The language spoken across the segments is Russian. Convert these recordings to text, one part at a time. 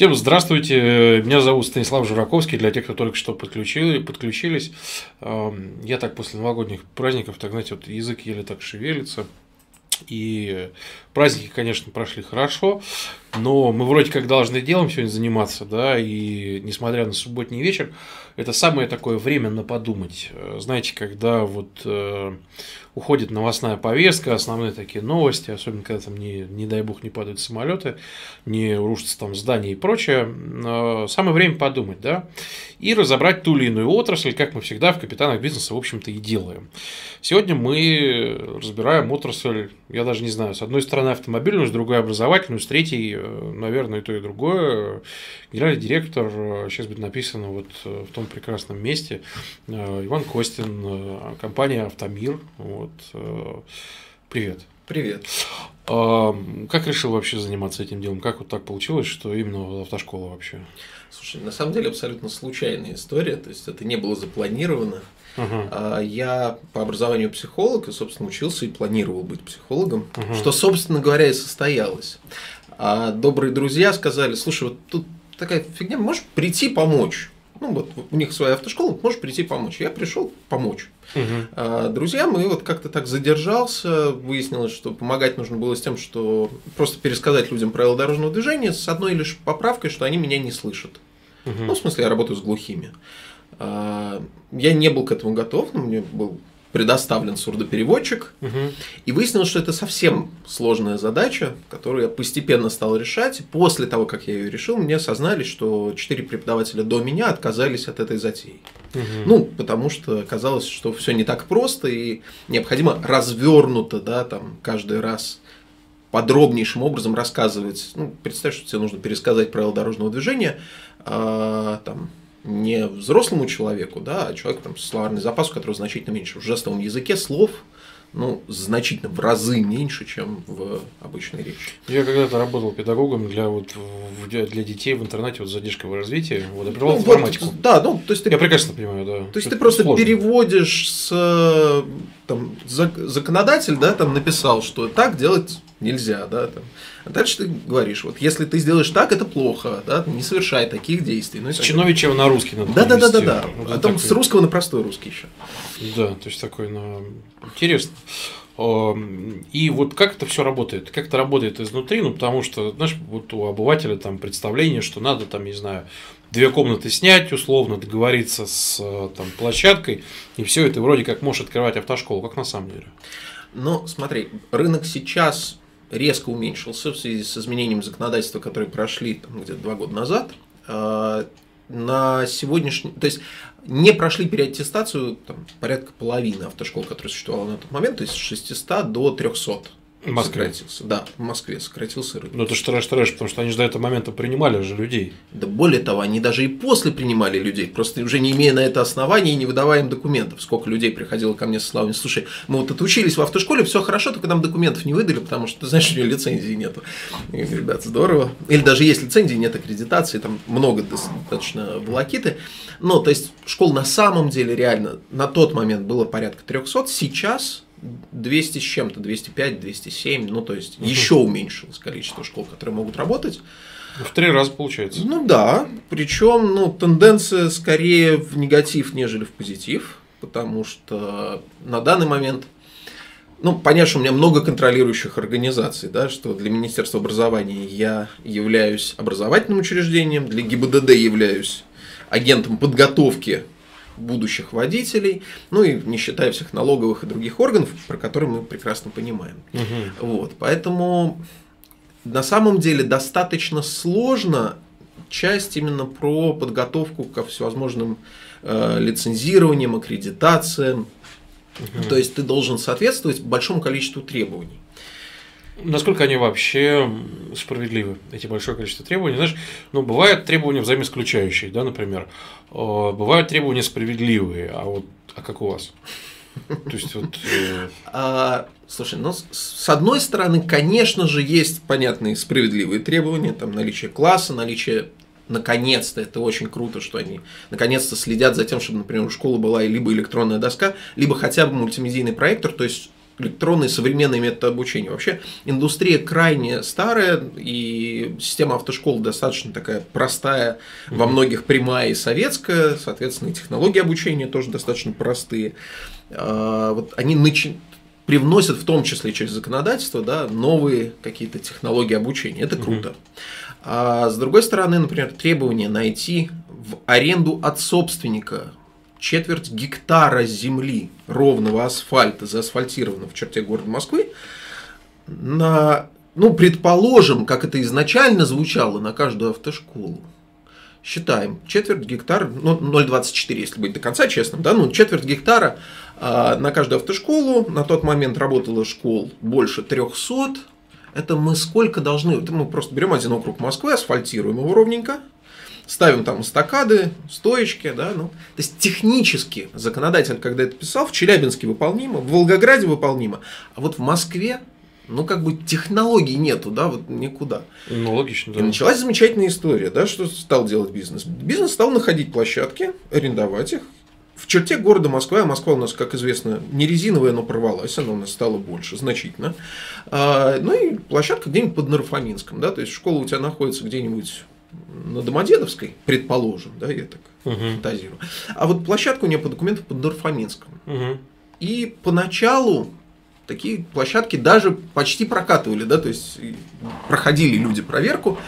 Всем здравствуйте, меня зовут Станислав Жураковский, для тех, кто только что подключили, подключились. Я так после новогодних праздников, так знаете, вот язык еле так шевелится. И праздники, конечно, прошли хорошо, но мы вроде как должны делом сегодня заниматься, да, и несмотря на субботний вечер, это самое такое время на подумать. Знаете, когда вот э, уходит новостная повестка, основные такие новости, особенно когда там, не, не дай бог, не падают самолеты, не рушатся там здания и прочее, э, самое время подумать, да, и разобрать ту или иную отрасль, как мы всегда в капитанах бизнеса, в общем-то, и делаем. Сегодня мы разбираем отрасль, я даже не знаю, с одной стороны автомобильную, с другой образовательную, с третьей, э, наверное, и то, и другое. Генеральный директор, э, сейчас будет написано вот в том прекрасном месте, Иван Костин, компания «Автомир», вот. Э, привет. Привет. А, как решил вообще заниматься этим делом? Как вот так получилось, что именно автошкола вообще? Слушай, на самом деле абсолютно случайная история, то есть это не было запланировано. Uh-huh. Я по образованию психолог и, собственно, учился и планировал быть психологом, uh-huh. что, собственно говоря, и состоялось. А добрые друзья сказали, слушай, вот тут такая фигня, можешь прийти помочь? Ну вот у них своя автошкола, можешь прийти помочь. Я пришел помочь. Угу. А, друзьям, и вот как-то так задержался, выяснилось, что помогать нужно было с тем, что просто пересказать людям правила дорожного движения с одной лишь поправкой, что они меня не слышат. Угу. Ну, в смысле, я работаю с глухими. А, я не был к этому готов, но мне был предоставлен сурдопереводчик, угу. и выяснилось, что это совсем сложная задача, которую я постепенно стал решать. после того, как я ее решил, мне сознались, что четыре преподавателя до меня отказались от этой затеи. Угу. Ну, потому что казалось, что все не так просто, и необходимо развернуто, да, там, каждый раз подробнейшим образом рассказывать. Ну, представь, что тебе нужно пересказать правила дорожного движения, а, там, не взрослому человеку, да, а человеку там, с словарный запас, у которого значительно меньше. В жестовом языке слов ну, значительно в разы меньше, чем в обычной речи. Я когда-то работал педагогом для, вот, для детей в интернете вот, с задержкой в развитии, вот, я ну, информатику. Вот, да, ну, то есть ты, я прекрасно понимаю, да. То есть это ты просто сложно. переводишь с там, законодатель, да, там написал, что так делать нельзя, да, там. А дальше ты говоришь, вот если ты сделаешь так, это плохо, да, не совершай таких действий. Ну, с Чиновичева на русский надо Да, да, да, да, да. А там такой... с русского на простой русский еще. Да, то есть такой, ну, интересно. И вот как это все работает? Как это работает изнутри? Ну, потому что, знаешь, вот у обывателя там представление, что надо там, не знаю, две комнаты снять, условно договориться с там, площадкой, и все это вроде как можешь открывать автошколу. Как на самом деле? Ну, смотри, рынок сейчас резко уменьшился в связи с изменением законодательства, которые прошли где-то два года назад. А, на сегодняшний, то есть не прошли переаттестацию там, порядка половины автошкол, которые существовало на тот момент, то есть с 600 до 300. Москве. Сократился. Да, в Москве сократился рынок. Ну, это ж трэш, трэш, потому что они же до этого момента принимали же людей. Да более того, они даже и после принимали людей, просто уже не имея на это оснований и не выдавая им документов. Сколько людей приходило ко мне со словами, слушай, мы вот отучились в автошколе, все хорошо, только нам документов не выдали, потому что, ты знаешь, у нее лицензии нет. Ребят, здорово. Или даже есть лицензии, нет аккредитации, там много достаточно волокиты. Но, то есть, школ на самом деле реально на тот момент было порядка 300, сейчас 200 с чем-то, 205, 207, ну то есть угу. еще уменьшилось количество школ, которые могут работать. В три раза получается. Ну да, причем ну, тенденция скорее в негатив, нежели в позитив, потому что на данный момент, ну понятно, что у меня много контролирующих организаций, да, что для Министерства образования я являюсь образовательным учреждением, для ГИБДД являюсь агентом подготовки будущих водителей, ну и не считая всех налоговых и других органов, про которые мы прекрасно понимаем. Угу. Вот, поэтому на самом деле достаточно сложно часть именно про подготовку ко всевозможным э, лицензированиям, аккредитациям. Угу. То есть ты должен соответствовать большому количеству требований. Насколько они вообще справедливы, эти большое количество требований? Знаешь, ну, бывают требования взаимоисключающие, да, например. Бывают требования справедливые, а вот а как у вас? То есть вот. Э, а, слушай, ну с одной стороны, конечно же, есть понятные справедливые требования, там наличие класса, наличие наконец-то, это очень круто, что они наконец-то следят за тем, чтобы, например, у школы была либо электронная доска, либо хотя бы мультимедийный проектор, то есть электронные современные методы обучения. Вообще индустрия крайне старая, и система автошкол достаточно такая простая, во многих прямая и советская, соответственно, и технологии обучения тоже достаточно простые. А, вот они начи... привносят в том числе через законодательство да, новые какие-то технологии обучения. Это круто. А с другой стороны, например, требование найти в аренду от собственника четверть гектара земли ровного асфальта, заасфальтированного в черте города Москвы, на, ну, предположим, как это изначально звучало, на каждую автошколу. Считаем, четверть гектара, ну, 0,24, если быть до конца честным, да, ну, четверть гектара а, на каждую автошколу, на тот момент работало школ больше 300, это мы сколько должны, это мы просто берем один округ Москвы, асфальтируем его ровненько, ставим там стакады, стоечки, да, ну, то есть технически законодатель, когда это писал, в Челябинске выполнимо, в Волгограде выполнимо, а вот в Москве, ну, как бы технологий нету, да, вот никуда. Ну, логично, да. И началась замечательная история, да, что стал делать бизнес. Бизнес стал находить площадки, арендовать их, в черте города Москва, а Москва у нас, как известно, не резиновая, но порвалась, она у нас стала больше, значительно. А, ну и площадка где-нибудь под Нарфаминском, да, то есть школа у тебя находится где-нибудь на Домодедовской, предположим, да, я так угу. фантазирую. А вот площадка у нее по документам под Норфаминском. Угу. И поначалу такие площадки даже почти прокатывали, да, то есть проходили люди проверку.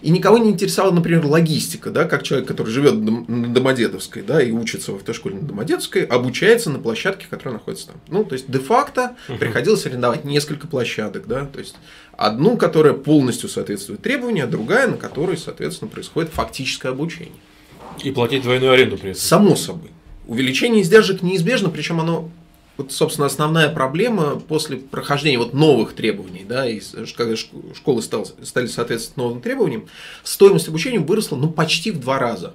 И никого не интересовала, например, логистика, да, как человек, который живет на Домодедовской, да, и учится в автошколе на Домодедовской, обучается на площадке, которая находится там. Ну, то есть, де-факто uh-huh. приходилось арендовать несколько площадок, да, то есть, одну, которая полностью соответствует требованиям, а другая, на которой, соответственно, происходит фактическое обучение. И платить двойную аренду при этом. Само собой. Увеличение издержек неизбежно, причем оно вот, собственно, основная проблема после прохождения вот новых требований, да, и когда школы стал, стали соответствовать новым требованиям, стоимость обучения выросла ну, почти в два раза.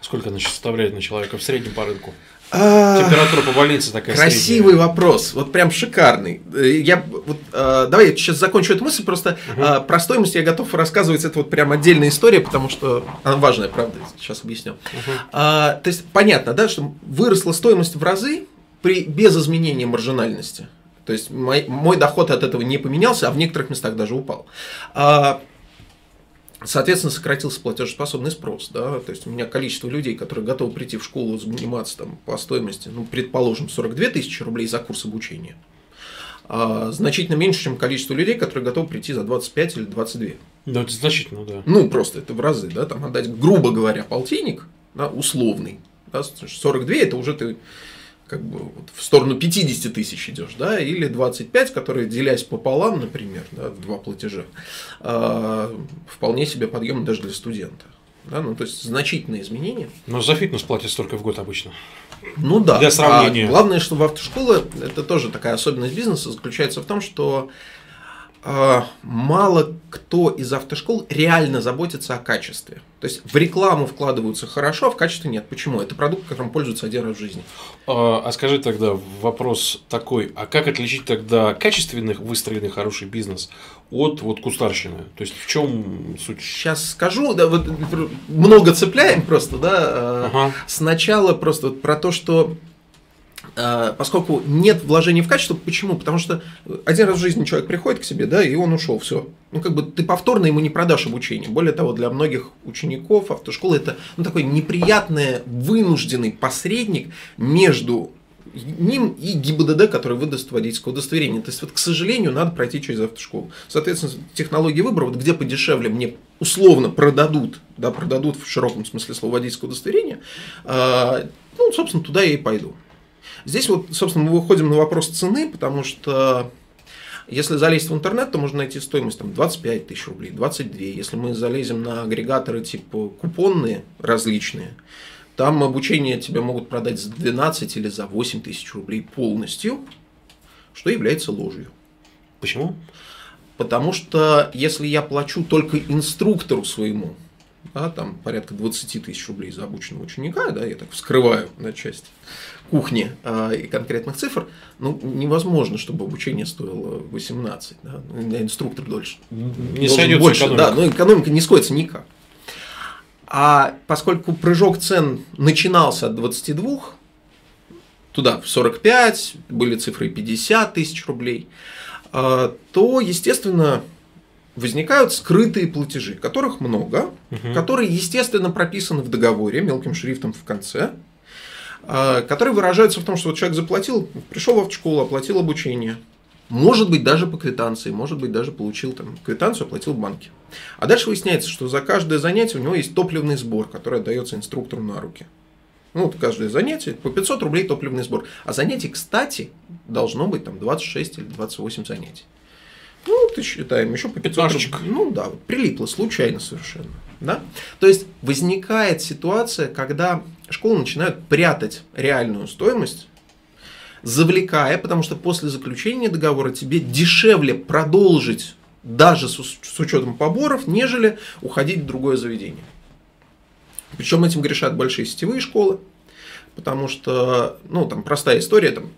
А сколько она сейчас составляет на человека в среднем по рынку? А, Температура по больнице такая Красивый средняя. вопрос, вот прям шикарный. Я вот э, давай я сейчас закончу эту мысль, просто угу. про стоимость я готов рассказывать, это вот прям отдельная история, потому что она важная, правда, сейчас объясню. Угу. А, то есть понятно, да, что выросла стоимость в разы, при, без изменения маржинальности. То есть мой, мой доход от этого не поменялся, а в некоторых местах даже упал. А, соответственно, сократился платежеспособный спрос. Да? То есть у меня количество людей, которые готовы прийти в школу заниматься там, по стоимости, ну, предположим, 42 тысячи рублей за курс обучения, а, значительно меньше, чем количество людей, которые готовы прийти за 25 или 22. Да, это значительно, да. Ну, просто это в разы, да, там отдать, грубо говоря, полтинник, да, условный. Да, 42 это уже ты как бы вот в сторону 50 тысяч идешь, да, или 25, которые делясь пополам, например, да, в два платежа, э, вполне себе подъем даже для студента. Да, ну, то есть значительные изменения. Но за фитнес платят столько в год обычно. Ну да. Для сравнения. А главное, что в автошколы, это тоже такая особенность бизнеса, заключается в том, что мало кто из автошкол реально заботится о качестве. То есть в рекламу вкладываются хорошо, а в качестве нет. Почему? Это продукт, которым пользуются один раз в жизни. А, а скажи тогда вопрос такой: а как отличить тогда качественный выстроенный хороший бизнес от вот кустарщины? То есть в чем суть? Сейчас скажу, да, вот много цепляем просто, да. А, ага. Сначала просто вот про то, что поскольку нет вложения в качество, почему? Потому что один раз в жизни человек приходит к себе, да, и он ушел, все. Ну, как бы ты повторно ему не продашь обучение. Более того, для многих учеников автошколы это ну, такой неприятный, вынужденный посредник между ним и ГИБДД, который выдаст водительское удостоверение. То есть, вот, к сожалению, надо пройти через автошколу. Соответственно, технологии выбора, вот где подешевле мне условно продадут, да, продадут в широком смысле слова водительское удостоверение, э, ну, собственно, туда я и пойду. Здесь вот, собственно, мы выходим на вопрос цены, потому что если залезть в интернет, то можно найти стоимость там, 25 тысяч рублей, 22. Если мы залезем на агрегаторы типа купонные различные, там обучение тебе могут продать за 12 или за 8 тысяч рублей полностью, что является ложью. Почему? Потому что если я плачу только инструктору своему, да, там порядка 20 тысяч рублей за обученного ученика, да, я так вскрываю на части кухни э, и конкретных цифр, ну, невозможно, чтобы обучение стоило 18, да, ну, инструктор дольше. Не сойдется больше, экономика. Да, но экономика не сходится никак. А поскольку прыжок цен начинался от 22, туда в 45, были цифры 50 тысяч рублей, а, то, естественно, возникают скрытые платежи, которых много, угу. которые, естественно, прописаны в договоре мелким шрифтом в конце, а, которые выражаются в том, что вот человек заплатил, пришел в автошколу, оплатил обучение, может быть, даже по квитанции, может быть, даже получил там квитанцию, оплатил в банке. А дальше выясняется, что за каждое занятие у него есть топливный сбор, который отдается инструктору на руки. Ну, вот каждое занятие по 500 рублей топливный сбор. А занятий, кстати, должно быть там 26 или 28 занятий. Ну, ты считаем, еще по 500 рублей. Ну да, прилипло случайно совершенно. Да? То есть возникает ситуация, когда школы начинают прятать реальную стоимость, завлекая, потому что после заключения договора тебе дешевле продолжить даже с, с учетом поборов, нежели уходить в другое заведение. Причем этим грешат большие сетевые школы, потому что, ну, там простая история, там,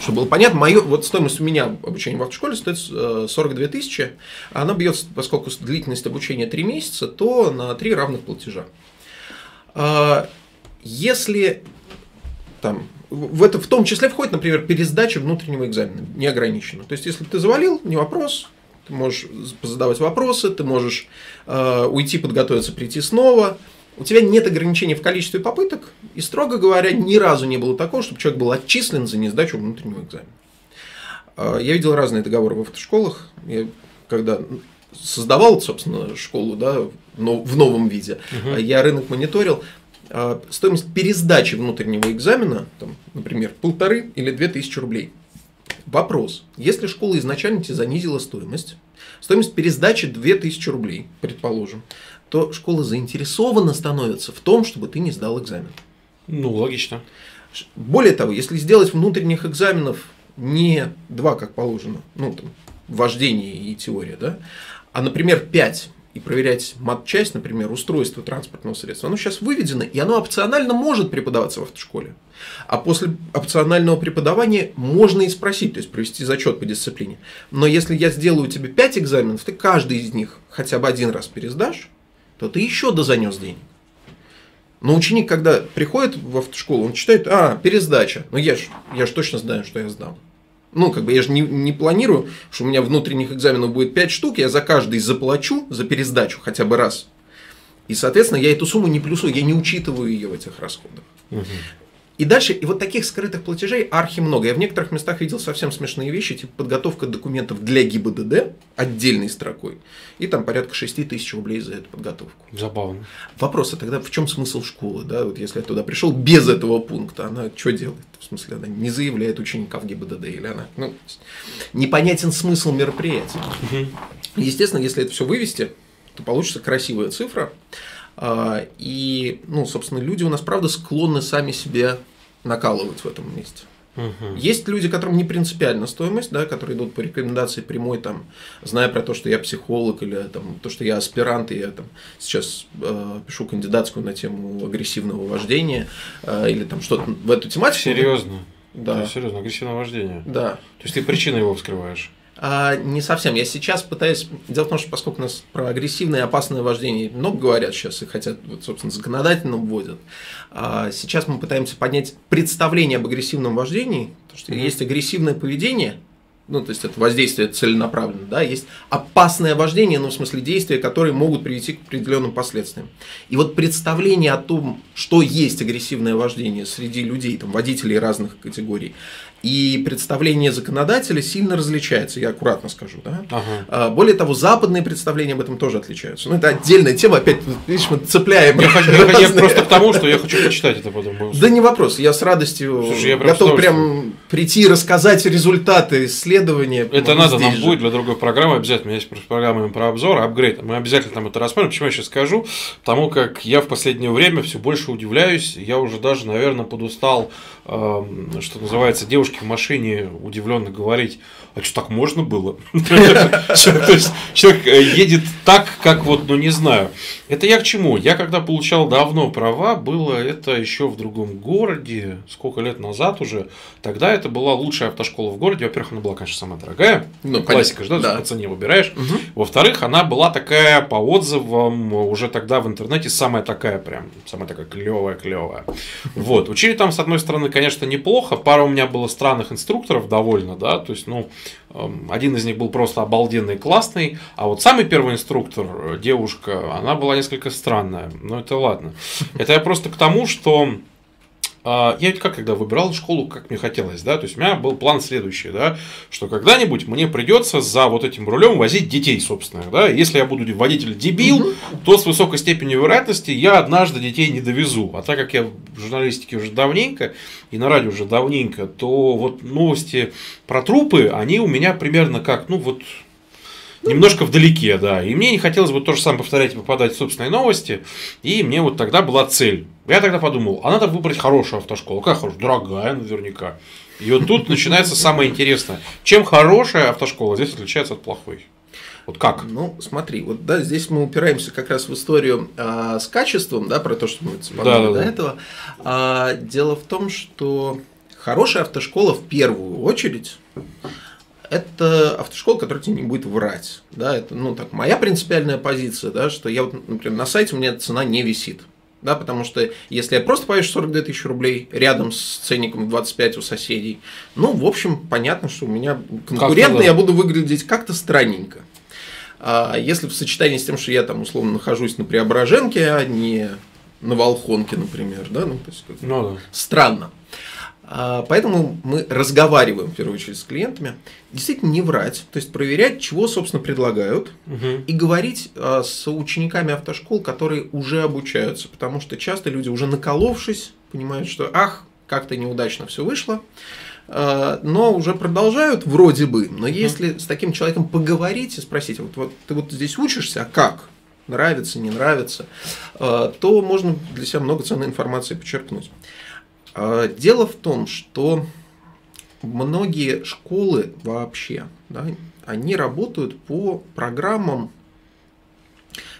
чтобы было понятно, мою, вот стоимость у меня обучения в автошколе стоит 42 э, тысячи, она бьется, поскольку длительность обучения 3 месяца, то на 3 равных платежа. А, если там, в это в том числе входит, например, пересдача внутреннего экзамена, неограниченно. То есть, если ты завалил, не вопрос, ты можешь задавать вопросы, ты можешь э, уйти, подготовиться, прийти снова, у тебя нет ограничений в количестве попыток, и, строго говоря, ни разу не было такого, чтобы человек был отчислен за несдачу внутреннего экзамена. А, я видел разные договоры в автошколах, я, когда создавал, собственно, школу да, в новом виде, угу. я рынок мониторил, а, стоимость пересдачи внутреннего экзамена, там, например, полторы или две тысячи рублей. Вопрос. Если школа изначально тебе занизила стоимость, стоимость пересдачи 2000 рублей, предположим, то школа заинтересована становится в том, чтобы ты не сдал экзамен. Ну, логично. Более того, если сделать внутренних экзаменов не два, как положено, ну, там, вождение и теория, да, а, например, пять, и проверять мат-часть, например, устройство транспортного средства, оно сейчас выведено, и оно опционально может преподаваться в автошколе. А после опционального преподавания можно и спросить, то есть провести зачет по дисциплине. Но если я сделаю тебе 5 экзаменов, ты каждый из них хотя бы один раз пересдашь, то ты еще дозанес денег. Но ученик, когда приходит в автошколу, он читает, а, пересдача. Но я же я ж точно знаю, что я сдам. Ну, как бы я же не, не планирую, что у меня внутренних экзаменов будет 5 штук, я за каждый заплачу за пересдачу хотя бы раз. И, соответственно, я эту сумму не плюсую, я не учитываю ее в этих расходах. Угу. И дальше, и вот таких скрытых платежей архи много. Я в некоторых местах видел совсем смешные вещи, типа подготовка документов для ГИБДД отдельной строкой, и там порядка 6 тысяч рублей за эту подготовку. Забавно. Вопрос, а тогда в чем смысл школы? Да? Вот если я туда пришел без этого пункта, она что делает? В смысле, она не заявляет ученика в ГИБДД, или она... Ну, непонятен смысл мероприятия. Угу. Естественно, если это все вывести, то получится красивая цифра. А, и, ну, собственно, люди у нас, правда, склонны сами себе накалывать в этом месте. Угу. Есть люди, которым не принципиальна стоимость, да, которые идут по рекомендации прямой, там, зная про то, что я психолог или там, то, что я аспирант, и я там, сейчас э, пишу кандидатскую на тему агрессивного вождения э, или там что-то в эту тематику. Серьезно? Да. серьезно, агрессивное вождение. Да. То есть ты причину его вскрываешь? А, не совсем. Я сейчас пытаюсь... Дело в том, что поскольку у нас про агрессивное и опасное вождение много говорят сейчас и хотят, вот, собственно, законодательно вводят, а сейчас мы пытаемся поднять представление об агрессивном вождении, потому что mm-hmm. есть агрессивное поведение, ну, то есть это воздействие целенаправленно, да, есть опасное вождение, ну, в смысле действия, которые могут привести к определенным последствиям. И вот представление о том, что есть агрессивное вождение среди людей, там, водителей разных категорий, и представление законодателя сильно различается, я аккуратно скажу. Да? Ага. А, более того, западные представления об этом тоже отличаются. Ну, это отдельная тема, опять, видишь, мы цепляем. Я, хочу, я, я просто к тому, что я хочу почитать это потом. Да не вопрос, я с радостью Слушай, я готов прям прийти и рассказать результаты исследования. Это надо нам же. будет для другой программы обязательно. Есть программа про обзор, апгрейд. Мы обязательно там это рассмотрим. Почему я сейчас скажу? Потому как я в последнее время все больше удивляюсь. Я уже даже, наверное, подустал, э, что называется, девушка девушке в машине удивленно говорить, а что так можно было? То есть человек э, едет так, как вот, ну не знаю. Это я к чему? Я когда получал давно права, было это еще в другом городе, сколько лет назад уже. Тогда это была лучшая автошкола в городе. Во-первых, она была, конечно, самая дорогая. Ну, классика же, да, по цене выбираешь. Во-вторых, она была такая по отзывам уже тогда в интернете самая такая прям, самая такая клевая, клевая. Вот. Учили там, с одной стороны, конечно, неплохо. Пара у меня было странных инструкторов довольно, да, то есть, ну, эм, один из них был просто обалденный, классный, а вот самый первый инструктор, э, девушка, она была несколько странная. Но это ладно. Это я просто к тому, что я ведь как когда выбирал школу, как мне хотелось, да, то есть у меня был план следующий, да, что когда-нибудь мне придется за вот этим рулем возить детей собственных, да, если я буду водитель дебил, угу. то с высокой степенью вероятности я однажды детей не довезу, а так как я в журналистике уже давненько и на радио уже давненько, то вот новости про трупы, они у меня примерно как, ну вот немножко вдалеке, да. И мне не хотелось бы то же самое повторять и попадать в собственные новости. И мне вот тогда была цель. Я тогда подумал, а надо выбрать хорошую автошколу. Как хорошая? Дорогая наверняка. И вот тут начинается самое интересное. Чем хорошая автошкола здесь отличается от плохой? Вот как? Ну, смотри, вот да, здесь мы упираемся как раз в историю а, с качеством, да, про то, что мы да, да, до да. этого. А, дело в том, что хорошая автошкола в первую очередь это автошкола, которая тебе не будет врать. Да, это, ну, так, моя принципиальная позиция, да, что я вот, например, на сайте у меня цена не висит. Да, потому что если я просто повешу 42 тысячи рублей рядом с ценником 25 у соседей, ну, в общем, понятно, что у меня конкурентно да. я буду выглядеть как-то странненько. А если в сочетании с тем, что я там условно нахожусь на Преображенке, а не на Волхонке, например, да, ну, то есть, ну, да. странно. А, поэтому мы разговариваем в первую очередь с клиентами, действительно не врать, то есть проверять, чего, собственно, предлагают, угу. и говорить а, с учениками автошкол, которые уже обучаются, потому что часто люди уже наколовшись, понимают, что ах, как-то неудачно все вышло, а, но уже продолжают вроде бы. Но если с таким человеком поговорить и спросить, вот, вот ты вот здесь учишься, а как? Нравится, не нравится, то можно для себя много ценной информации почерпнуть. А, дело в том, что многие школы вообще, да, они работают по программам,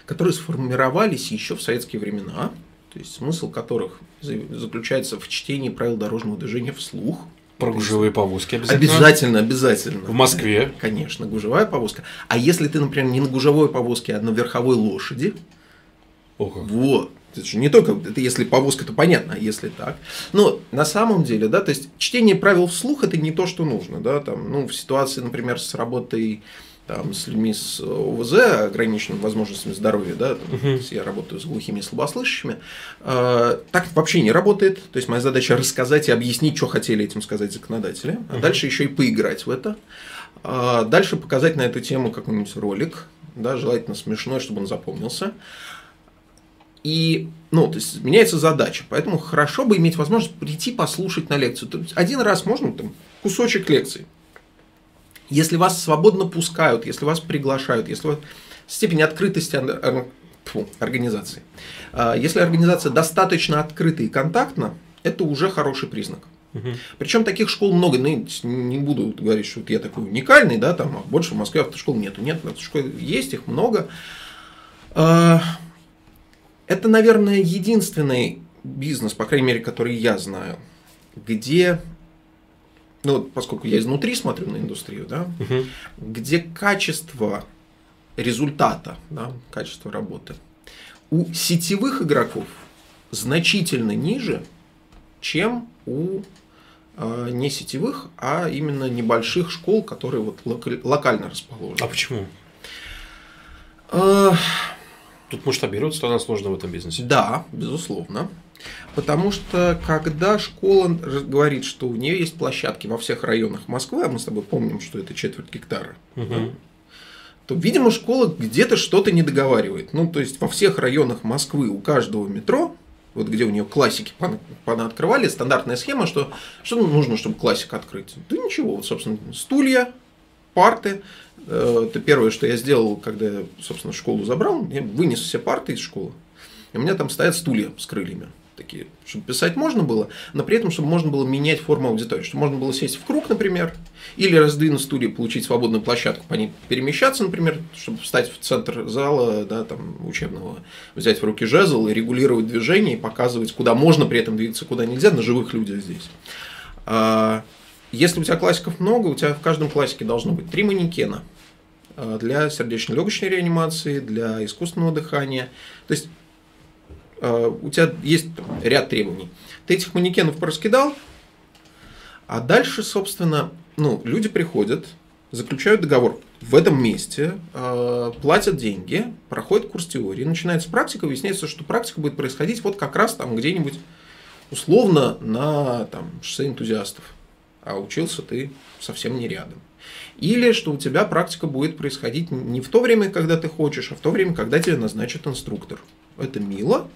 которые сформировались еще в советские времена, то есть смысл которых заключается в чтении правил дорожного движения вслух. Про гужевые повозки обязательно? Обязательно, обязательно. В Москве? Конечно, гужевая повозка. А если ты, например, не на гужевой повозке, а на верховой лошади, О, как. вот, это же не только, это если повозка, то понятно, а если так. Но на самом деле, да, то есть чтение правил вслух это не то, что нужно, да, там, ну, в ситуации, например, с работой там, с людьми с ОВЗ, ограниченными возможностями здоровья, да, там, uh-huh. я работаю с глухими и слабослышащими, э, так вообще не работает. То есть моя задача рассказать и объяснить, что хотели этим сказать законодатели, а uh-huh. дальше еще и поиграть в это. А дальше показать на эту тему какой-нибудь ролик, да, желательно смешной, чтобы он запомнился. И, ну, то есть меняется задача. Поэтому хорошо бы иметь возможность прийти послушать на лекцию. То есть один раз можно там кусочек лекции. Если вас свободно пускают, если вас приглашают, если вас степень открытости организации. А, если организация достаточно открыта и контактна, это уже хороший признак. Угу. Причем таких школ много. Ну, не буду говорить, что вот я такой уникальный, да, там а больше в Москве автошкол нету. Нет, автошкол есть, их много. Это, наверное, единственный бизнес, по крайней мере, который я знаю, где, ну, поскольку я изнутри смотрю на индустрию, да, угу. где качество результата, да, качество работы у сетевых игроков значительно ниже, чем у э, не сетевых, а именно небольших школ, которые вот локально расположены. А почему? Э, Тут масштабироваться тогда сложно в этом бизнесе. Да, безусловно. Потому что когда школа говорит, что у нее есть площадки во всех районах Москвы, а мы с тобой помним, что это четверть гектара, угу. да, то, видимо, школа где-то что-то не договаривает. Ну, то есть во всех районах Москвы у каждого метро, вот где у нее классики открывали, стандартная схема, что что нужно, чтобы классик открыть. Да ничего, вот, собственно, стулья, парты, это первое, что я сделал, когда я, собственно, школу забрал. Я вынес все парты из школы. И у меня там стоят стулья с крыльями. такие, чтобы писать можно было, но при этом, чтобы можно было менять форму аудитории, чтобы можно было сесть в круг, например, или раздвинуть студию, получить свободную площадку, по ней перемещаться, например, чтобы встать в центр зала, да, там, учебного, взять в руки жезл и регулировать движение, и показывать, куда можно при этом двигаться, куда нельзя, на живых людях здесь. Если у тебя классиков много, у тебя в каждом классике должно быть три манекена а, для сердечно-легочной реанимации, для искусственного дыхания. То есть а, у тебя есть ряд требований. Ты этих манекенов пораскидал, а дальше, собственно, ну, люди приходят, заключают договор в этом месте, платят деньги, проходят курс теории, начинается практика, выясняется, что практика будет происходить вот как раз там где-нибудь условно на там, шоссе энтузиастов а учился ты совсем не рядом. Или что у тебя практика будет происходить не в то время, когда ты хочешь, а в то время, когда тебе назначит инструктор. Это мило,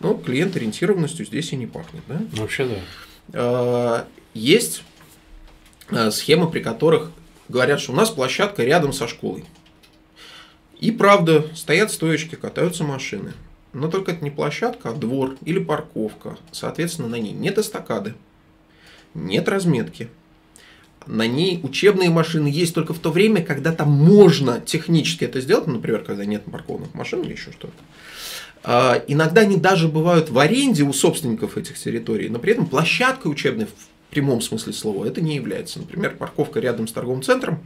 но клиент-ориентированностью здесь и не пахнет. Да? Вообще да. А, есть а, схемы, при которых говорят, что у нас площадка рядом со школой. И правда, стоят стоечки, катаются машины. Но только это не площадка, а двор или парковка. Соответственно, на ней нет эстакады, нет разметки. На ней учебные машины есть только в то время, когда там можно технически это сделать, например, когда нет паркованных машин или еще что-то. А, иногда они даже бывают в аренде у собственников этих территорий, но при этом площадкой учебной в прямом смысле слова это не является. Например, парковка рядом с торговым центром,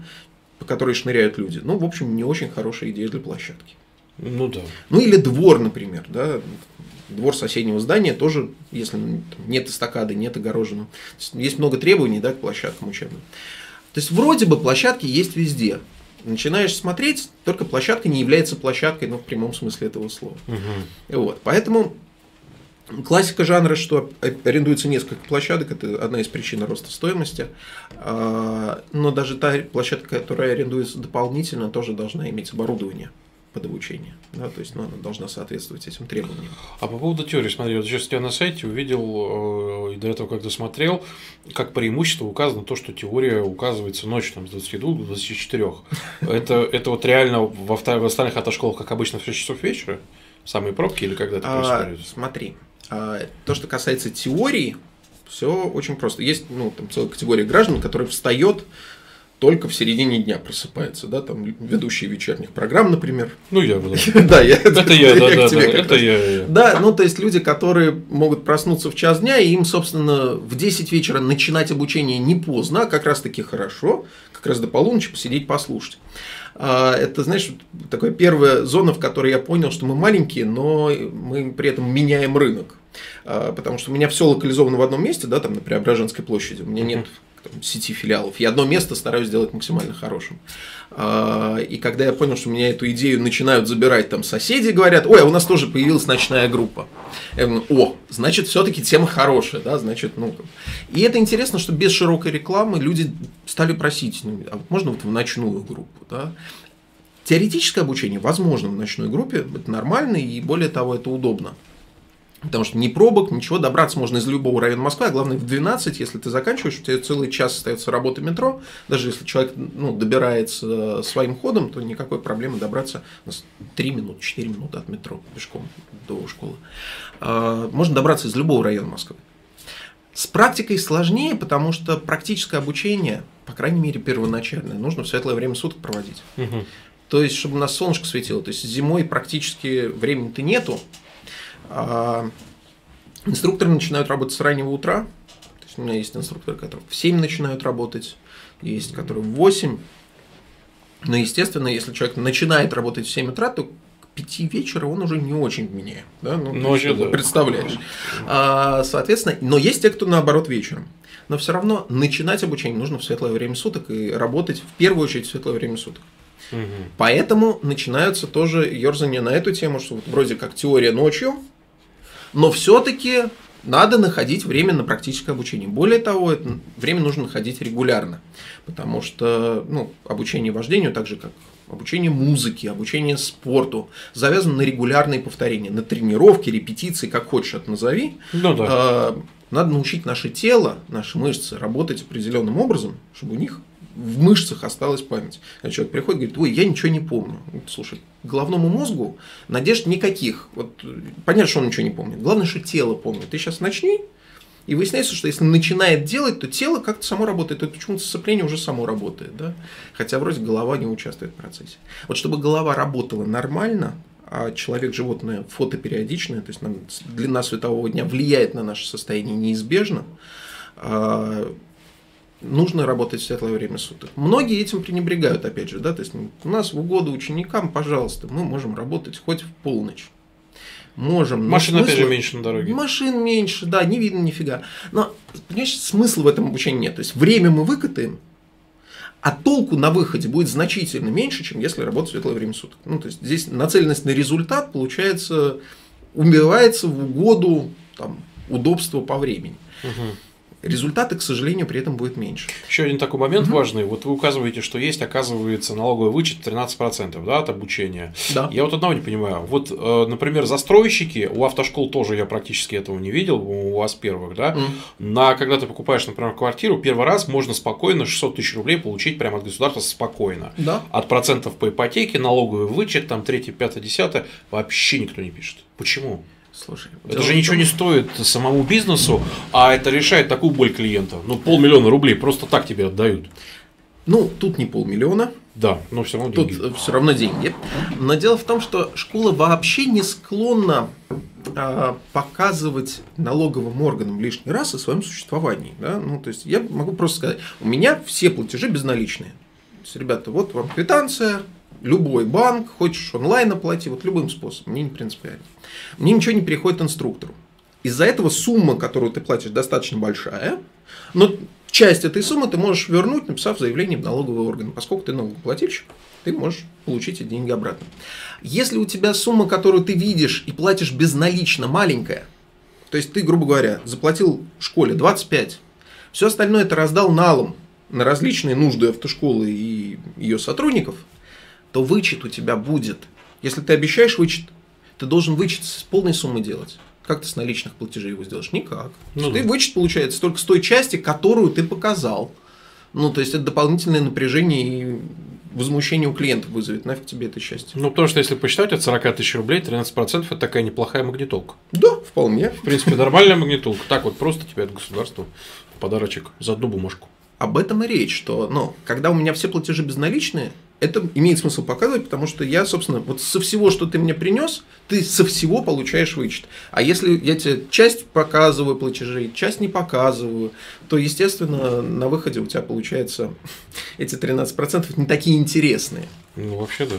по которой шныряют люди. Ну, в общем, не очень хорошая идея для площадки. Ну да. Ну или двор, например, да, двор соседнего здания тоже, если нет эстакады, нет огороженного. Есть много требований да, к площадкам учебным. То есть вроде бы площадки есть везде. Начинаешь смотреть, только площадка не является площадкой, ну, в прямом смысле этого слова. Угу. Вот. Поэтому классика жанра, что арендуется несколько площадок, это одна из причин роста стоимости. А, но даже та площадка, которая арендуется дополнительно, тоже должна иметь оборудование под обучение. Да, то есть ну, она должна соответствовать этим требованиям. А по поводу теории, смотри, вот сейчас я на сайте увидел, э, и до этого когда смотрел, как преимущество указано то, что теория указывается ночью там, с 22 до 24. Это, это вот реально в, в остальных автошколах, как обычно, в 6 часов вечера? Самые пробки или когда это а, происходит? А, смотри, а, то, что касается теории, все очень просто. Есть ну, там целая категория граждан, которые встает только в середине дня просыпается, да, там ведущие вечерних программ, например. Ну, я, да. Да, я, это я, да, да, это я. Да, ну, то есть люди, которые могут проснуться в час дня, и им, собственно, в 10 вечера начинать обучение не поздно, а как раз-таки хорошо, как раз до полуночи посидеть, послушать. А, это, знаешь, такая первая зона, в которой я понял, что мы маленькие, но мы при этом меняем рынок. А, потому что у меня все локализовано в одном месте, да, там на Преображенской площади. У меня нет там, сети филиалов. Я одно место стараюсь сделать максимально хорошим. А, и когда я понял, что меня эту идею начинают забирать там соседи, говорят, ой, а у нас тоже появилась ночная группа. Я говорю, о, значит, все-таки тема хорошая, да, значит, ну. И это интересно, что без широкой рекламы люди стали просить, ну, а можно вот в ночную группу, да. Теоретическое обучение возможно в ночной группе, это нормально, и более того, это удобно. Потому что ни пробок, ничего, добраться можно из любого района Москвы, а главное в 12, если ты заканчиваешь, у тебя целый час остается работа метро, даже если человек ну, добирается своим ходом, то никакой проблемы добраться у нас 3 минуты, 4 минуты от метро пешком до школы. А, можно добраться из любого района Москвы. С практикой сложнее, потому что практическое обучение, по крайней мере первоначальное, нужно в светлое время суток проводить. Угу. То есть, чтобы у нас солнышко светило. То есть, зимой практически времени-то нету, инструкторы начинают работать с раннего утра. То есть у меня есть инструкторы, которые в 7 начинают работать, есть которые в 8. Но, естественно, если человек начинает работать в 7 утра, то к 5 вечера он уже не очень вменяет. Да? Ну, Ночью, да. представляешь. А, соответственно, но есть те, кто наоборот вечером. Но все равно начинать обучение нужно в светлое время суток и работать в первую очередь в светлое время суток. Угу. Поэтому начинаются тоже ерзания на эту тему, что вот вроде как теория ночью, но все-таки надо находить время на практическое обучение. Более того, это время нужно находить регулярно, потому что ну, обучение вождению, так же как обучение музыке, обучение спорту, завязано на регулярные повторения, на тренировки, репетиции, как хочешь это назови. Ну, да. Надо научить наше тело, наши мышцы работать определенным образом, чтобы у них в мышцах осталась память. А человек приходит и говорит, ой, я ничего не помню. Слушай, головному мозгу надежд никаких. Вот, понятно, что он ничего не помнит. Главное, что тело помнит. Ты сейчас начни, и выясняется, что если начинает делать, то тело как-то само работает. Это почему-то сцепление уже само работает. Да? Хотя вроде голова не участвует в процессе. Вот чтобы голова работала нормально, а человек животное фотопериодичное, то есть нам длина светового дня влияет на наше состояние неизбежно, а, нужно работать в светлое время суток. Многие этим пренебрегают, опять же, да, то есть у нас в угоду ученикам, пожалуйста, мы можем работать хоть в полночь. Можем. Машин, смысла... опять же, меньше на дороге. Машин меньше, да, не видно нифига. Но, понимаешь, смысла в этом обучении нет. То есть, время мы выкатаем, а толку на выходе будет значительно меньше, чем если работать в светлое время суток. Ну, то есть, здесь нацеленность на результат, получается, убивается в угоду там, удобства по времени. Угу результаты, к сожалению, при этом будет меньше. Еще один такой момент угу. важный. Вот вы указываете, что есть, оказывается, налоговый вычет 13% да, от обучения. Да. Я вот одного не понимаю. Вот, э, например, застройщики, у автошкол тоже я практически этого не видел, у вас первых, да, угу. на когда ты покупаешь, например, квартиру, первый раз можно спокойно 600 тысяч рублей получить прямо от государства спокойно. Да. От процентов по ипотеке, налоговый вычет, там 3, 5, 10, вообще никто не пишет. Почему? Слушай, это же ничего не стоит самому бизнесу, а это решает такую боль клиента. Ну, полмиллиона рублей просто так тебе отдают. Ну, тут не полмиллиона. Да, но все равно деньги. Тут все равно деньги. Но дело в том, что школа вообще не склонна а, показывать налоговым органам лишний раз о своем существовании. Да? Ну, то есть я могу просто сказать, у меня все платежи безналичные. То есть, ребята, вот вам квитанция, любой банк, хочешь онлайн оплати, вот любым способом, мне не принципиально. Мне ничего не приходит инструктору. Из-за этого сумма, которую ты платишь, достаточно большая, но часть этой суммы ты можешь вернуть, написав заявление в налоговый орган. Поскольку ты налогоплательщик, ты можешь получить эти деньги обратно. Если у тебя сумма, которую ты видишь и платишь безналично, маленькая, то есть ты, грубо говоря, заплатил школе 25, все остальное ты раздал налом на различные нужды автошколы и ее сотрудников – то вычет у тебя будет. Если ты обещаешь вычет, ты должен вычет с полной суммы делать. Как ты с наличных платежей его сделаешь? Никак. Ну, ты вычет получается только с той части, которую ты показал. Ну, то есть это дополнительное напряжение и возмущение у клиентов вызовет. Нафиг тебе это счастье. Ну, потому что если посчитать, от 40 тысяч рублей 13% это такая неплохая магнитолка. Да, вполне. В принципе, нормальная магнитолка. Так вот просто тебе от государства подарочек за одну бумажку. Об этом и речь, что, ну, когда у меня все платежи безналичные, это имеет смысл показывать, потому что я, собственно, вот со всего, что ты мне принес, ты со всего получаешь вычет. А если я тебе часть показываю платежей, часть не показываю, то, естественно, на выходе у тебя получается эти 13% не такие интересные. Ну, вообще да.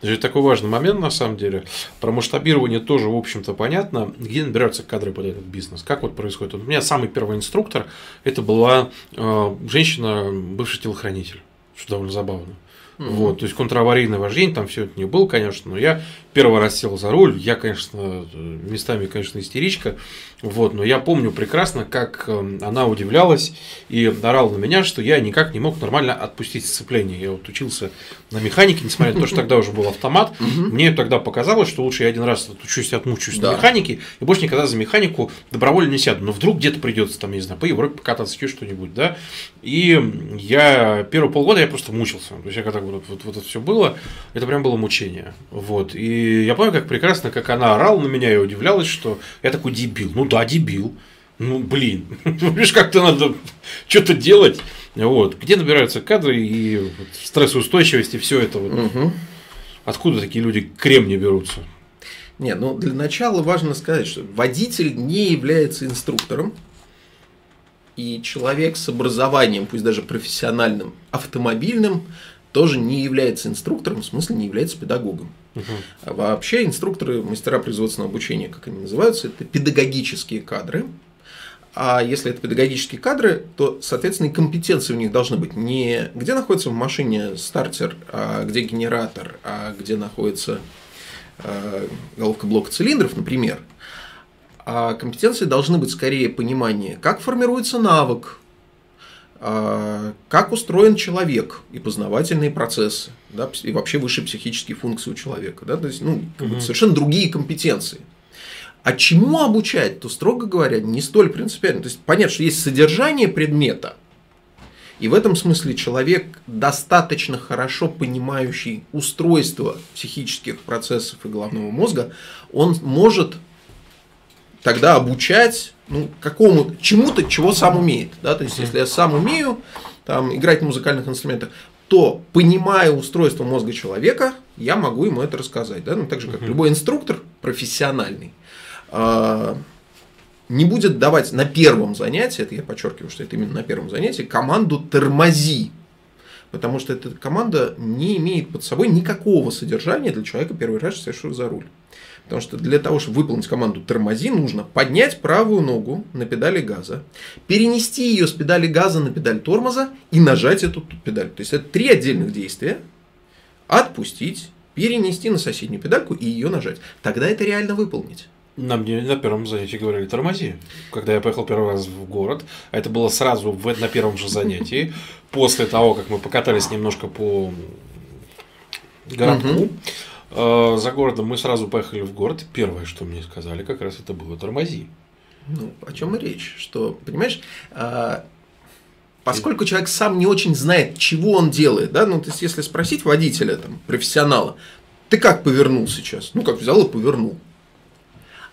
Это такой важный момент, на самом деле. Про масштабирование тоже, в общем-то, понятно. Где набираются кадры под этот бизнес? Как вот происходит? У меня самый первый инструктор, это была э, женщина, бывший телохранитель, что довольно забавно. Угу. Вот, то есть контраварийное вождение, там все это не было, конечно, но я первый раз сел за руль, я, конечно, местами, конечно, истеричка, вот, но я помню прекрасно, как эм, она удивлялась и орала на меня, что я никак не мог нормально отпустить сцепление. Я вот учился на механике, несмотря на то, что тогда уже был автомат, мне тогда показалось, что лучше я один раз отучусь и отмучусь на механике, и больше никогда за механику добровольно не сяду. Но вдруг где-то придется, там, не знаю, по Европе покататься, еще что-нибудь, да. И я первые полгода я просто мучился. То есть я когда вот, вот, вот это все было, это прям было мучение. Вот. И я помню, как прекрасно, как она орала на меня и удивлялась, что я такой дебил. Ну да, дебил. Ну, блин, видишь, как-то надо что-то делать. Вот. Где набираются кадры и вот, стрессоустойчивость и все это вот. Угу. Откуда такие люди кремни берутся? Не, ну для начала важно сказать, что водитель не является инструктором, и человек с образованием, пусть даже профессиональным, автомобильным, тоже не является инструктором, в смысле не является педагогом. Угу. А вообще инструкторы, мастера производственного обучения, как они называются, это педагогические кадры. А если это педагогические кадры, то, соответственно, и компетенции у них должны быть не где находится в машине стартер, а где генератор, а где находится э, головка блока цилиндров, например. А компетенции должны быть скорее понимание, как формируется навык, а, как устроен человек и познавательные процессы, да, и вообще высшие психические функции у человека. Да, то есть, ну, угу. совершенно другие компетенции. А чему обучать, то, строго говоря, не столь принципиально. То есть, понятно, что есть содержание предмета, И в этом смысле человек, достаточно хорошо понимающий устройство психических процессов и головного мозга, он может тогда обучать ну, какому чему-то, чего сам умеет. Да? То есть, если я сам умею там, играть на музыкальных инструментах, то, понимая устройство мозга человека, я могу ему это рассказать. Да? Ну, так же, как любой инструктор профессиональный, а, не будет давать на первом занятии, это я подчеркиваю, что это именно на первом занятии, команду «тормози». Потому что эта команда не имеет под собой никакого содержания для человека, первый раз севшего за руль. Потому что для того, чтобы выполнить команду «тормози», нужно поднять правую ногу на педали газа, перенести ее с педали газа на педаль тормоза и нажать эту педаль. То есть это три отдельных действия. Отпустить, перенести на соседнюю педальку и ее нажать. Тогда это реально выполнить. Нам мне на первом занятии говорили тормози. Когда я поехал первый раз в город, а это было сразу в, на первом же занятии, после того, как мы покатались немножко по городку, угу. За городом мы сразу поехали в город. Первое, что мне сказали, как раз это было тормози. Ну, о чем и речь? Что, понимаешь, а, поскольку человек сам не очень знает, чего он делает, да, ну, то есть, если спросить водителя, там, профессионала, ты как повернул сейчас? Ну, как взял и повернул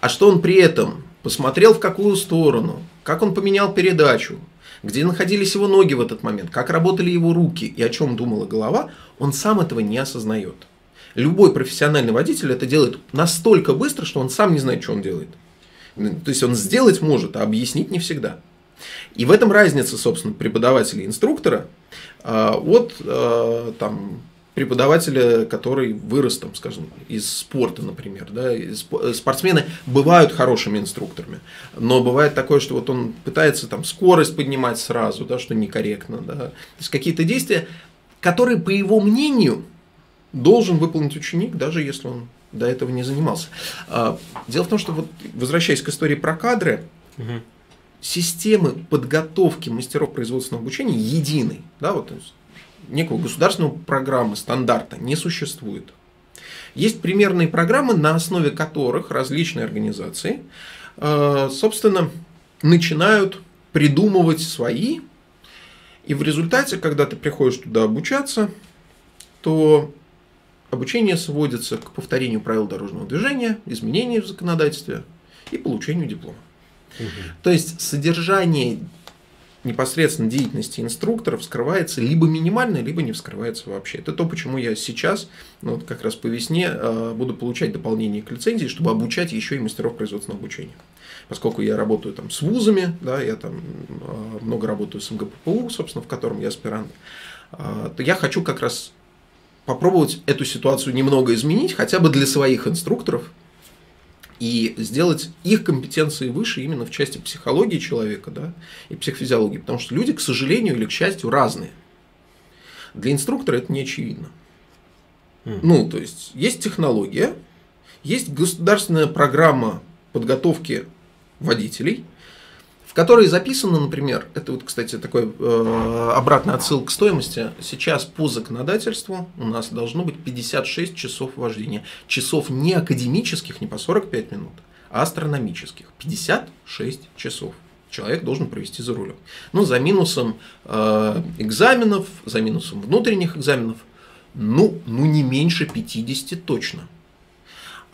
а что он при этом посмотрел в какую сторону, как он поменял передачу, где находились его ноги в этот момент, как работали его руки и о чем думала голова, он сам этого не осознает. Любой профессиональный водитель это делает настолько быстро, что он сам не знает, что он делает. То есть он сделать может, а объяснить не всегда. И в этом разница, собственно, преподавателя и инструктора а, от а, там, преподавателя, который вырос, там, скажем, из спорта, например. Да? Спортсмены бывают хорошими инструкторами, но бывает такое, что вот он пытается там, скорость поднимать сразу, да, что некорректно. Да? То есть какие-то действия, которые, по его мнению, должен выполнить ученик, даже если он до этого не занимался. А, дело в том, что вот, возвращаясь к истории про кадры, угу. системы подготовки мастеров производственного обучения единой. Да, вот, некого государственного программы, стандарта не существует. Есть примерные программы, на основе которых различные организации, э, собственно, начинают придумывать свои. И в результате, когда ты приходишь туда обучаться, то обучение сводится к повторению правил дорожного движения, изменению в законодательстве и получению диплома. Угу. То есть содержание непосредственно деятельности инструкторов вскрывается либо минимально, либо не вскрывается вообще. Это то, почему я сейчас, ну, вот как раз по весне, э, буду получать дополнение к лицензии, чтобы обучать еще и мастеров производственного обучения. Поскольку я работаю там с вузами, да, я там э, много работаю с МГППУ, собственно, в котором я аспирант, э, то я хочу как раз попробовать эту ситуацию немного изменить, хотя бы для своих инструкторов, и сделать их компетенции выше именно в части психологии человека да, и психофизиологии. Потому что люди, к сожалению или к счастью, разные. Для инструктора это не очевидно. Mm. Ну, то есть, есть технология, есть государственная программа подготовки водителей – которой записано, например, это вот, кстати, такой э, обратный отсыл к стоимости, сейчас по законодательству у нас должно быть 56 часов вождения. Часов не академических, не по 45 минут, а астрономических. 56 часов человек должен провести за рулем. Ну, за минусом э, экзаменов, за минусом внутренних экзаменов, ну, ну не меньше 50 точно.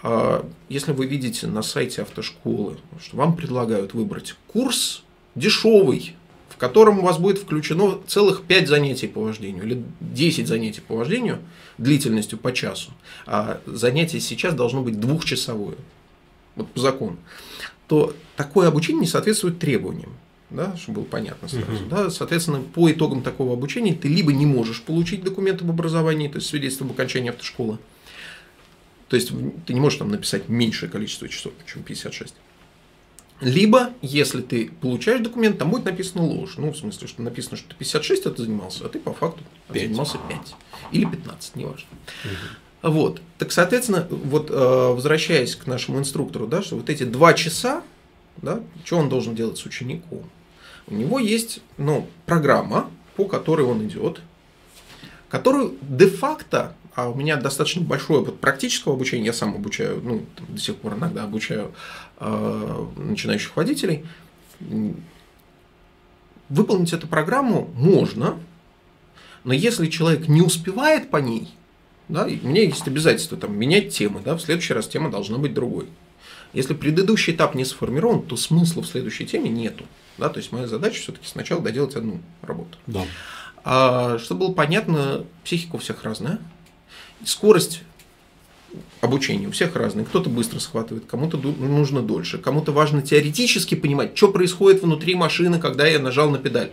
А если вы видите на сайте автошколы, что вам предлагают выбрать курс дешевый, в котором у вас будет включено целых 5 занятий по вождению или 10 занятий по вождению длительностью по часу, а занятие сейчас должно быть двухчасовое, вот по закону, то такое обучение не соответствует требованиям да, чтобы было понятно сразу. Uh-huh. Да, соответственно, по итогам такого обучения ты либо не можешь получить документ об образовании, то есть свидетельство об окончании автошколы, то есть ты не можешь там написать меньшее количество часов, чем 56. Либо, если ты получаешь документ, там будет написано ложь. Ну, в смысле, что написано, что ты 56 это занимался, а ты по факту 5. занимался 5. Или 15, неважно. Угу. Вот. Так, соответственно, вот э, возвращаясь к нашему инструктору, да, что вот эти два часа, да, что он должен делать с учеником? У него есть ну, программа, по которой он идет, которую де-факто а у меня достаточно большой опыт практического обучения, я сам обучаю, ну, до сих пор иногда обучаю э, начинающих водителей. выполнить эту программу можно, но если человек не успевает по ней, да, у меня есть обязательство там, менять темы, да, в следующий раз тема должна быть другой. Если предыдущий этап не сформирован, то смысла в следующей теме нету. Да, то есть моя задача все-таки сначала доделать одну работу. Да. А, чтобы было понятно, психика у всех разная. Скорость обучения у всех разная. Кто-то быстро схватывает, кому-то нужно дольше, кому-то важно теоретически понимать, что происходит внутри машины, когда я нажал на педаль.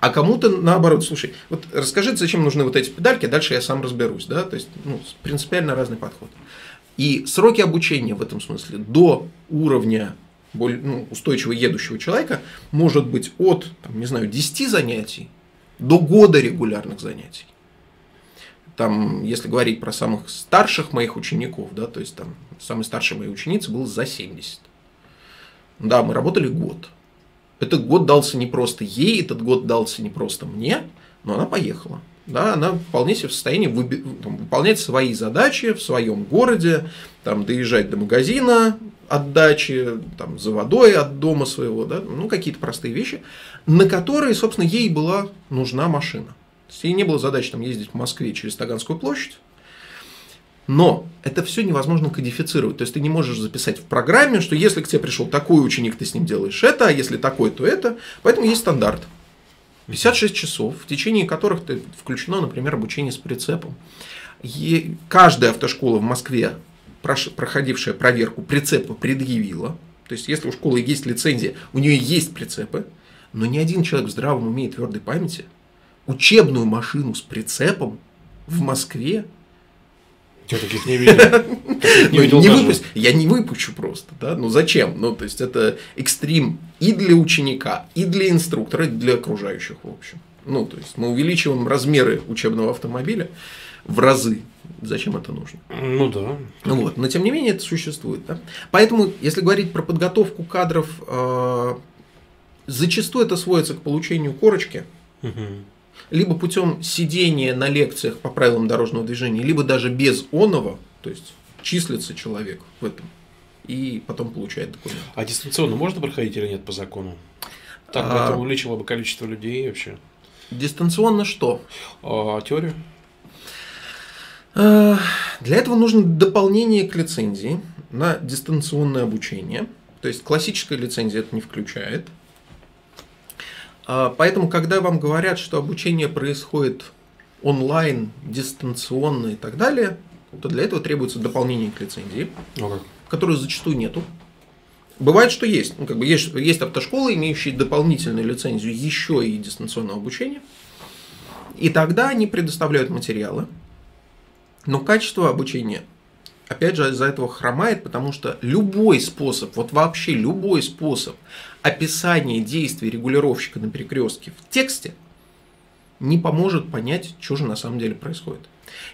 А кому-то наоборот, слушай, вот расскажите, зачем нужны вот эти педальки, дальше я сам разберусь, да, то есть ну, принципиально разный подход. И сроки обучения в этом смысле до уровня более, ну, устойчиво едущего человека может быть от, там, не знаю, 10 занятий до года регулярных занятий. Там, если говорить про самых старших моих учеников, да, то есть там самый старший моей ученицы был за 70. Да, мы работали год. Этот год дался не просто ей, этот год дался не просто мне, но она поехала. Да, она вполне себе в состоянии выби- там, выполнять свои задачи в своем городе, там, доезжать до магазина от дачи, там, за водой от дома своего, да, ну, какие-то простые вещи, на которые, собственно, ей была нужна машина. То есть ей не было задачи там, ездить в Москве через Таганскую площадь, но это все невозможно кодифицировать. То есть ты не можешь записать в программе, что если к тебе пришел такой ученик, ты с ним делаешь это, а если такой, то это. Поэтому есть стандарт. 56 часов, в течение которых ты включено, например, обучение с прицепом. И каждая автошкола в Москве, проходившая проверку прицепа, предъявила. То есть, если у школы есть лицензия, у нее есть прицепы, но ни один человек в здравом уме и твердой памяти учебную машину с прицепом в Москве я таких не видел. Не видел не выпуск... Я не выпущу просто, да? Ну зачем? Ну, то есть это экстрим и для ученика, и для инструктора, и для окружающих, в общем. Ну, то есть мы увеличиваем размеры учебного автомобиля в разы. Зачем это нужно? Ну да. Ну вот, но тем не менее это существует. Да? Поэтому, если говорить про подготовку кадров, э, зачастую это сводится к получению корочки. Угу либо путем сидения на лекциях по правилам дорожного движения, либо даже без оного, то есть числится человек в этом и потом получает документ. А дистанционно можно проходить или нет по закону? Так а... это увеличило бы количество людей вообще. Дистанционно что? А, теорию? А, для этого нужно дополнение к лицензии на дистанционное обучение. То есть классическая лицензия это не включает. А, поэтому, когда вам говорят, что обучение происходит онлайн, дистанционно и так далее, то для этого требуется дополнение к лицензии, okay. которой зачастую нету. Бывает, что есть. Ну, как бы есть, есть автошколы, имеющие дополнительную лицензию еще и дистанционного обучения. И тогда они предоставляют материалы. Но качество обучения, опять же, из-за этого хромает, потому что любой способ, вот вообще любой способ описание действий регулировщика на перекрестке в тексте не поможет понять, что же на самом деле происходит.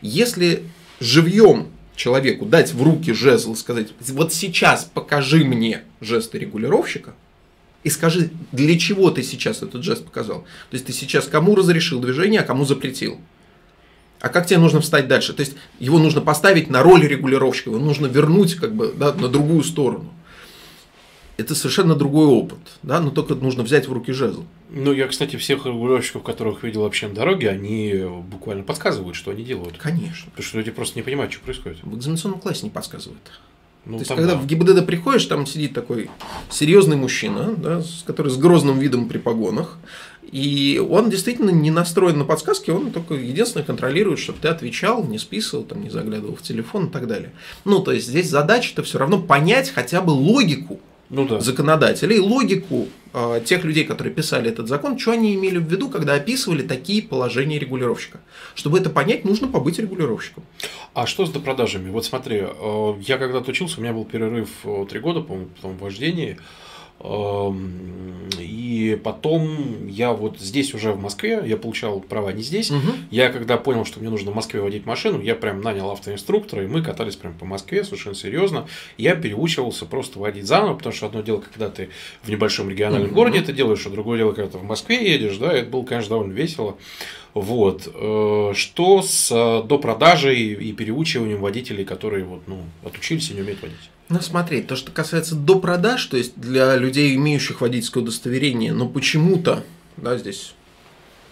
Если живьем человеку дать в руки жезл и сказать, вот сейчас покажи мне жесты регулировщика, и скажи, для чего ты сейчас этот жест показал. То есть ты сейчас кому разрешил движение, а кому запретил. А как тебе нужно встать дальше? То есть его нужно поставить на роль регулировщика, его нужно вернуть как бы да, на другую сторону это совершенно другой опыт, да, но только нужно взять в руки жезл. Ну, я, кстати, всех регулировщиков, которых видел вообще на дороге, они буквально подсказывают, что они делают. Конечно. Потому что люди просто не понимают, что происходит. В экзаменационном классе не подсказывают. Ну, То есть, когда да. в ГИБДД приходишь, там сидит такой серьезный мужчина, да, который с грозным видом при погонах, и он действительно не настроен на подсказки, он только единственное контролирует, чтобы ты отвечал, не списывал, там, не заглядывал в телефон и так далее. Ну, то есть здесь задача-то все равно понять хотя бы логику ну, да. законодателей, логику э, тех людей, которые писали этот закон, что они имели в виду, когда описывали такие положения регулировщика. Чтобы это понять, нужно побыть регулировщиком. А что с допродажами? Вот смотри, э, я когда-то учился, у меня был перерыв э, три года, по-моему, в вождении. И потом я вот здесь уже в Москве, я получал права не здесь. Угу. Я когда понял, что мне нужно в Москве водить машину, я прям нанял автоинструктора, и мы катались прям по Москве совершенно серьезно. Я переучивался просто водить заново, потому что одно дело, когда ты в небольшом региональном угу. городе это делаешь, а другое дело, когда ты в Москве едешь, да, это было, конечно, довольно весело. Вот. Э, что с э, допродажей и переучиванием водителей, которые вот, ну, отучились и не умеют водить? Ну, смотри, то, что касается до продаж, то есть для людей, имеющих водительское удостоверение, но почему-то да, здесь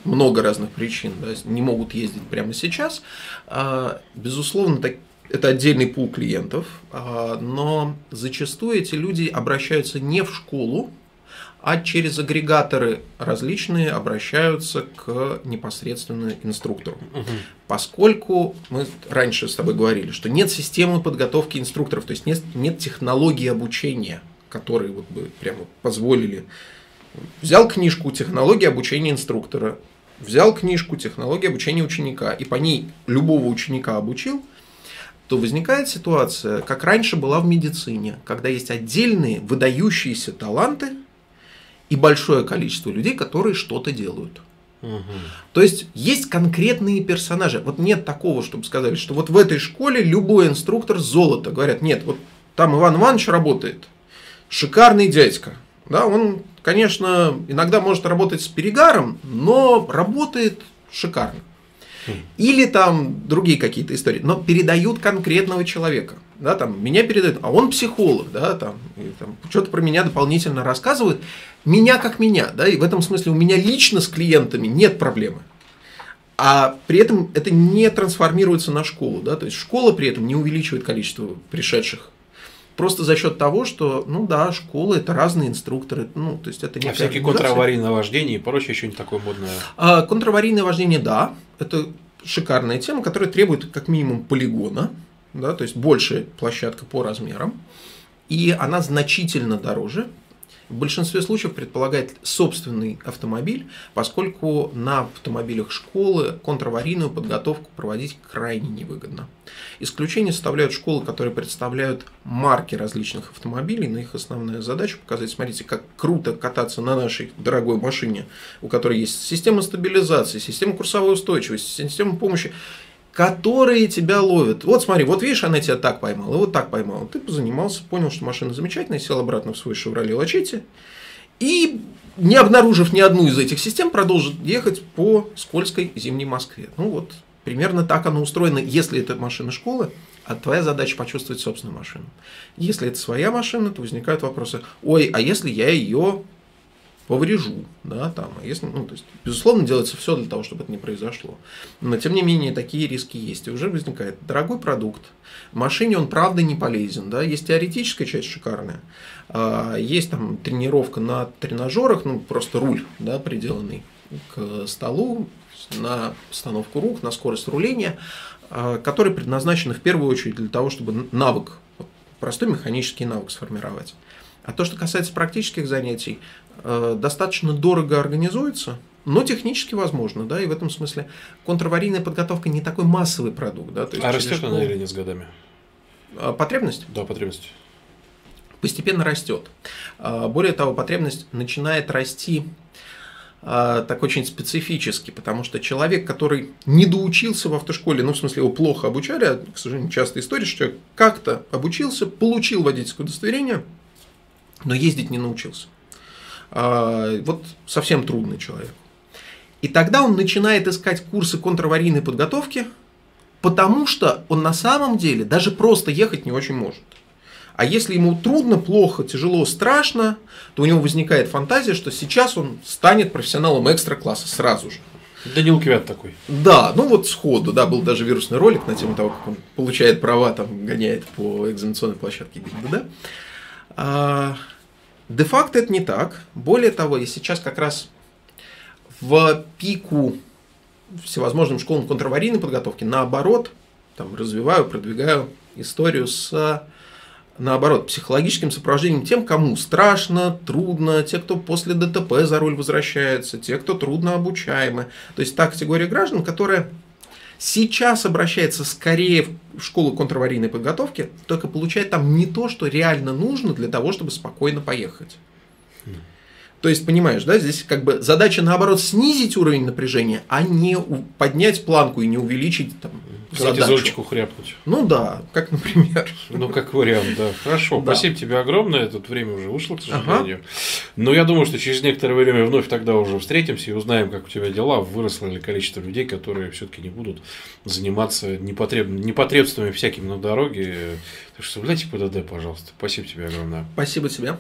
много разных причин, да, не могут ездить прямо сейчас. А, безусловно, это отдельный пул клиентов, а, но зачастую эти люди обращаются не в школу, а через агрегаторы различные обращаются к непосредственно инструктору. Угу. Поскольку мы раньше с тобой говорили, что нет системы подготовки инструкторов, то есть нет, нет технологии обучения, которые вот бы прямо позволили. Взял книжку «Технология обучения инструктора», взял книжку «Технология обучения ученика» и по ней любого ученика обучил, то возникает ситуация, как раньше была в медицине, когда есть отдельные выдающиеся таланты – и большое количество людей, которые что-то делают. Угу. То есть есть конкретные персонажи. Вот нет такого, чтобы сказали, что вот в этой школе любой инструктор золото. Говорят, нет, вот там Иван Иванович работает, шикарный дядька. Да, он, конечно, иногда может работать с перегаром, но работает шикарно. Или там другие какие-то истории, но передают конкретного человека. Да, там, меня передают, а он психолог, да, там, и, там что-то про меня дополнительно рассказывают. Меня как меня, да, и в этом смысле у меня лично с клиентами нет проблемы. А при этом это не трансформируется на школу, да, то есть школа при этом не увеличивает количество пришедших просто за счет того, что, ну да, школы это разные инструкторы, ну, то есть это не А всякие контраварийное вождение и прочее еще не такое модное. А, контраварийное вождение, да, это шикарная тема, которая требует как минимум полигона, да, то есть большая площадка по размерам, и она значительно дороже, в большинстве случаев предполагает собственный автомобиль, поскольку на автомобилях школы контраварийную подготовку проводить крайне невыгодно. Исключение составляют школы, которые представляют марки различных автомобилей, но их основная задача показать, смотрите, как круто кататься на нашей дорогой машине, у которой есть система стабилизации, система курсовой устойчивости, система помощи которые тебя ловят. Вот смотри, вот видишь, она тебя так поймала, вот так поймала. Ты позанимался, понял, что машина замечательная, сел обратно в свой Chevrolet Лачете и, не обнаружив ни одну из этих систем, продолжит ехать по скользкой зимней Москве. Ну вот, примерно так оно устроено, если это машина школы, а твоя задача почувствовать собственную машину. Если это своя машина, то возникают вопросы, ой, а если я ее поврежу, да, там, а если, ну, то есть, безусловно, делается все для того, чтобы это не произошло. Но, тем не менее, такие риски есть. И уже возникает дорогой продукт, машине он, правда, не полезен, да, есть теоретическая часть шикарная, а, есть там тренировка на тренажерах, ну, просто руль, да, приделанный к столу, на установку рук, на скорость руления, а, который предназначен в первую очередь для того, чтобы навык, простой механический навык сформировать. А то, что касается практических занятий, э, достаточно дорого организуется, но технически возможно, да, и в этом смысле контраварийная подготовка не такой массовый продукт, да. То есть а растет школу... она или нет с годами? А, потребность? Да, потребность. Постепенно растет. А, более того, потребность начинает расти а, так очень специфически, потому что человек, который не доучился в автошколе, ну, в смысле, его плохо обучали, а, к сожалению, частая история, что как-то обучился, получил водительское удостоверение – но ездить не научился. А, вот совсем трудный человек. И тогда он начинает искать курсы контраварийной подготовки, потому что он на самом деле даже просто ехать не очень может. А если ему трудно, плохо, тяжело, страшно, то у него возникает фантазия, что сейчас он станет профессионалом экстра-класса сразу же. Данил Квят такой. Да, ну вот сходу, да, был даже вирусный ролик на тему того, как он получает права, там, гоняет по экзаменационной площадке ГИБДД. А, Де-факто это не так. Более того, я сейчас как раз в пику всевозможным школам контраварийной подготовки, наоборот, там, развиваю, продвигаю историю с наоборот, психологическим сопровождением тем, кому страшно, трудно, те, кто после ДТП за руль возвращается, те, кто трудно обучаемы. То есть та категория граждан, которая сейчас обращается скорее в школу контраварийной подготовки, только получает там не то, что реально нужно для того, чтобы спокойно поехать. То есть, понимаешь, да, здесь как бы задача наоборот снизить уровень напряжения, а не поднять планку и не увеличить там, Кортизольчику хряпнуть. Ну да, как например. Ну, как вариант, да. Хорошо, да. спасибо тебе огромное. Тут время уже вышло, к сожалению. Ага. Но я думаю, что через некоторое время вновь тогда уже встретимся и узнаем, как у тебя дела, выросло ли количество людей, которые все-таки не будут заниматься непотреб... непотребствами всякими на дороге. Так что, блядь, ПДД, пожалуйста. Спасибо тебе огромное. Спасибо тебе.